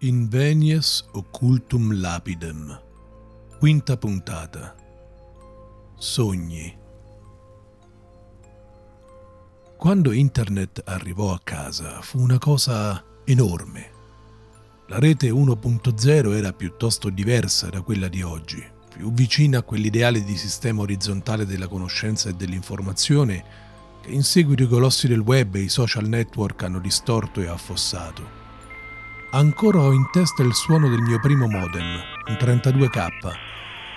Invenies occultum lapidem. Quinta puntata. Sogni. Quando internet arrivò a casa fu una cosa enorme. La rete 1.0 era piuttosto diversa da quella di oggi, più vicina a quell'ideale di sistema orizzontale della conoscenza e dell'informazione che in seguito i colossi del web e i social network hanno distorto e affossato. Ancora ho in testa il suono del mio primo modem, un 32K,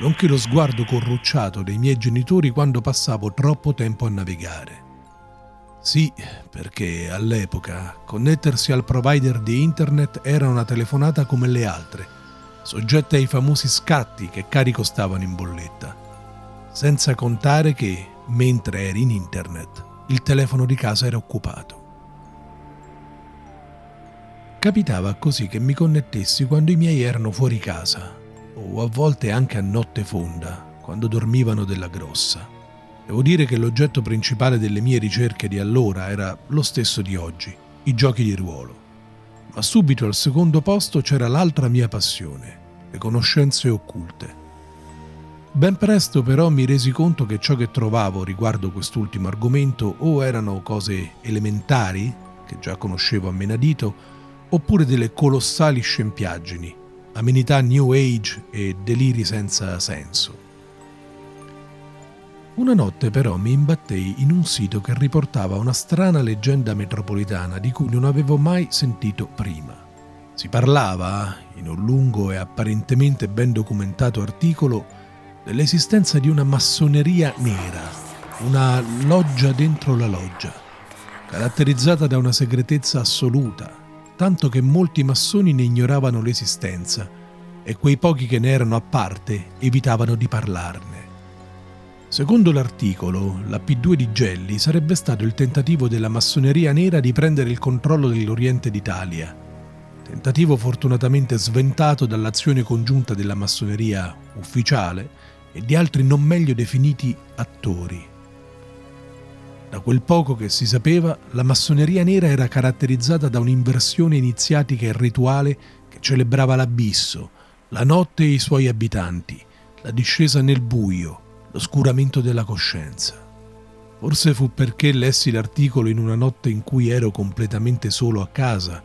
nonché lo sguardo corrucciato dei miei genitori quando passavo troppo tempo a navigare. Sì, perché all'epoca connettersi al provider di internet era una telefonata come le altre, soggetta ai famosi scatti che cari costavano in bolletta. Senza contare che, mentre eri in internet, il telefono di casa era occupato. Capitava così che mi connettessi quando i miei erano fuori casa, o a volte anche a notte fonda, quando dormivano della grossa. Devo dire che l'oggetto principale delle mie ricerche di allora era lo stesso di oggi, i giochi di ruolo. Ma subito al secondo posto c'era l'altra mia passione, le conoscenze occulte. Ben presto però mi resi conto che ciò che trovavo riguardo quest'ultimo argomento o erano cose elementari, che già conoscevo a menadito, oppure delle colossali scempiaggini, amenità New Age e deliri senza senso. Una notte però mi imbattei in un sito che riportava una strana leggenda metropolitana di cui non avevo mai sentito prima. Si parlava, in un lungo e apparentemente ben documentato articolo, dell'esistenza di una massoneria nera, una loggia dentro la loggia, caratterizzata da una segretezza assoluta, tanto che molti massoni ne ignoravano l'esistenza e quei pochi che ne erano a parte evitavano di parlarne. Secondo l'articolo, la P2 di Gelli sarebbe stato il tentativo della massoneria nera di prendere il controllo dell'Oriente d'Italia, tentativo fortunatamente sventato dall'azione congiunta della massoneria ufficiale e di altri non meglio definiti attori. Quel poco che si sapeva, la massoneria nera era caratterizzata da un'inversione iniziatica e rituale che celebrava l'abisso, la notte e i suoi abitanti, la discesa nel buio, l'oscuramento della coscienza. Forse fu perché lessi l'articolo in una notte in cui ero completamente solo a casa,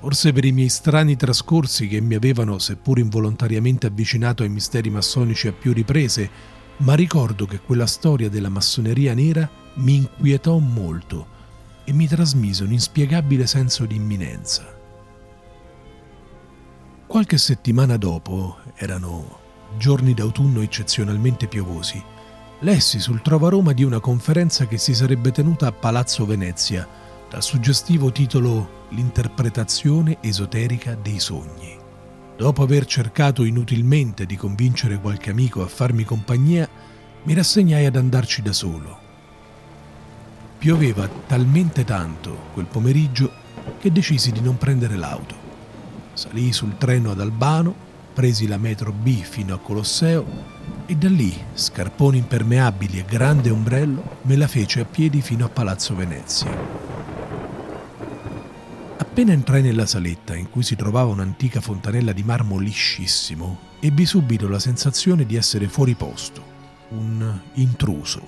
forse per i miei strani trascorsi che mi avevano, seppur involontariamente, avvicinato ai misteri massonici a più riprese, ma ricordo che quella storia della massoneria nera mi inquietò molto e mi trasmise un inspiegabile senso di imminenza. Qualche settimana dopo, erano giorni d'autunno eccezionalmente piovosi, lessi sul Trova Roma di una conferenza che si sarebbe tenuta a Palazzo Venezia, dal suggestivo titolo L'interpretazione esoterica dei sogni. Dopo aver cercato inutilmente di convincere qualche amico a farmi compagnia, mi rassegnai ad andarci da solo Pioveva talmente tanto quel pomeriggio che decisi di non prendere l'auto. Salii sul treno ad Albano, presi la metro B fino a Colosseo e da lì, scarponi impermeabili e grande ombrello, me la fece a piedi fino a Palazzo Venezia. Appena entrai nella saletta in cui si trovava un'antica fontanella di marmo liscissimo, ebbi subito la sensazione di essere fuori posto, un intruso.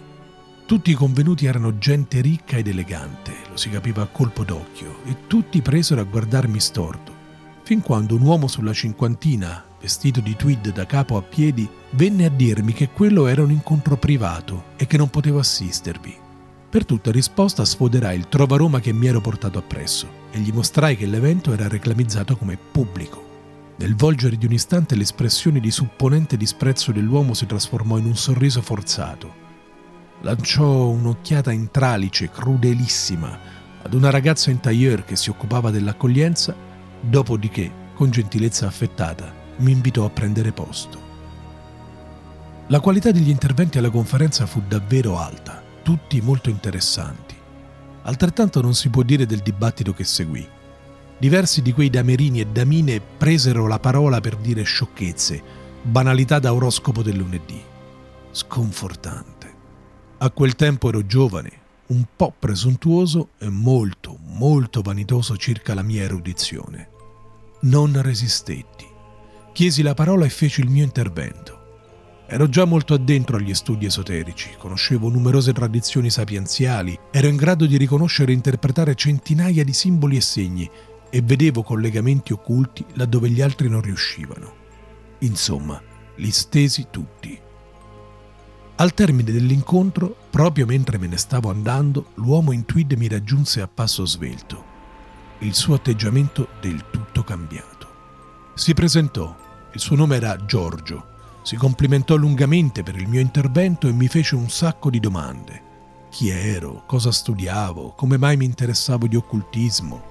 Tutti i convenuti erano gente ricca ed elegante, lo si capiva a colpo d'occhio, e tutti presero a guardarmi storto, fin quando un uomo sulla cinquantina, vestito di tweed da capo a piedi, venne a dirmi che quello era un incontro privato e che non potevo assistervi. Per tutta risposta sfoderai il Trova Roma che mi ero portato appresso e gli mostrai che l'evento era reclamizzato come pubblico. Nel volgere di un istante l'espressione di supponente disprezzo dell'uomo si trasformò in un sorriso forzato lanciò un'occhiata in tralice, crudelissima, ad una ragazza in tailleur che si occupava dell'accoglienza, dopodiché, con gentilezza affettata, mi invitò a prendere posto. La qualità degli interventi alla conferenza fu davvero alta, tutti molto interessanti. Altrettanto non si può dire del dibattito che seguì. Diversi di quei damerini e damine presero la parola per dire sciocchezze, banalità da oroscopo del lunedì. Sconfortante. A quel tempo ero giovane, un po' presuntuoso e molto, molto vanitoso circa la mia erudizione. Non resistetti. Chiesi la parola e feci il mio intervento. Ero già molto addentro agli studi esoterici, conoscevo numerose tradizioni sapienziali, ero in grado di riconoscere e interpretare centinaia di simboli e segni e vedevo collegamenti occulti laddove gli altri non riuscivano. Insomma, li stesi tutti. Al termine dell'incontro, proprio mentre me ne stavo andando, l'uomo in tweed mi raggiunse a passo svelto. Il suo atteggiamento del tutto cambiato. Si presentò, il suo nome era Giorgio, si complimentò lungamente per il mio intervento e mi fece un sacco di domande. Chi ero, cosa studiavo, come mai mi interessavo di occultismo.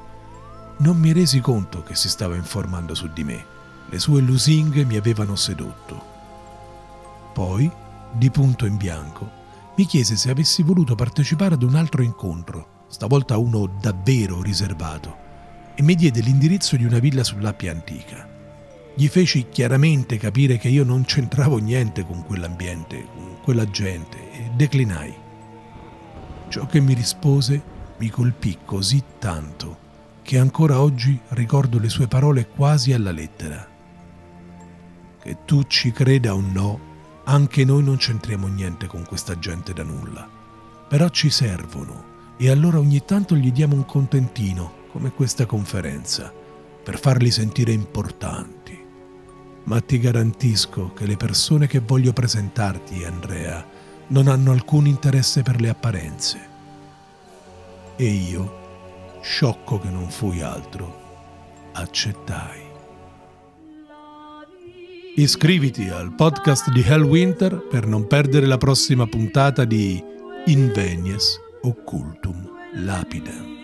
Non mi resi conto che si stava informando su di me. Le sue lusinghe mi avevano sedotto. Poi di punto in bianco, mi chiese se avessi voluto partecipare ad un altro incontro, stavolta uno davvero riservato, e mi diede l'indirizzo di una villa sull'Appia antica. Gli feci chiaramente capire che io non c'entravo niente con quell'ambiente, con quella gente, e declinai. Ciò che mi rispose mi colpì così tanto che ancora oggi ricordo le sue parole quasi alla lettera. Che tu ci creda o no, anche noi non c'entriamo niente con questa gente da nulla, però ci servono e allora ogni tanto gli diamo un contentino, come questa conferenza, per farli sentire importanti. Ma ti garantisco che le persone che voglio presentarti, Andrea, non hanno alcun interesse per le apparenze. E io, sciocco che non fui altro, accettai. Iscriviti al podcast di Hellwinter per non perdere la prossima puntata di Invenies Occultum Lapidem.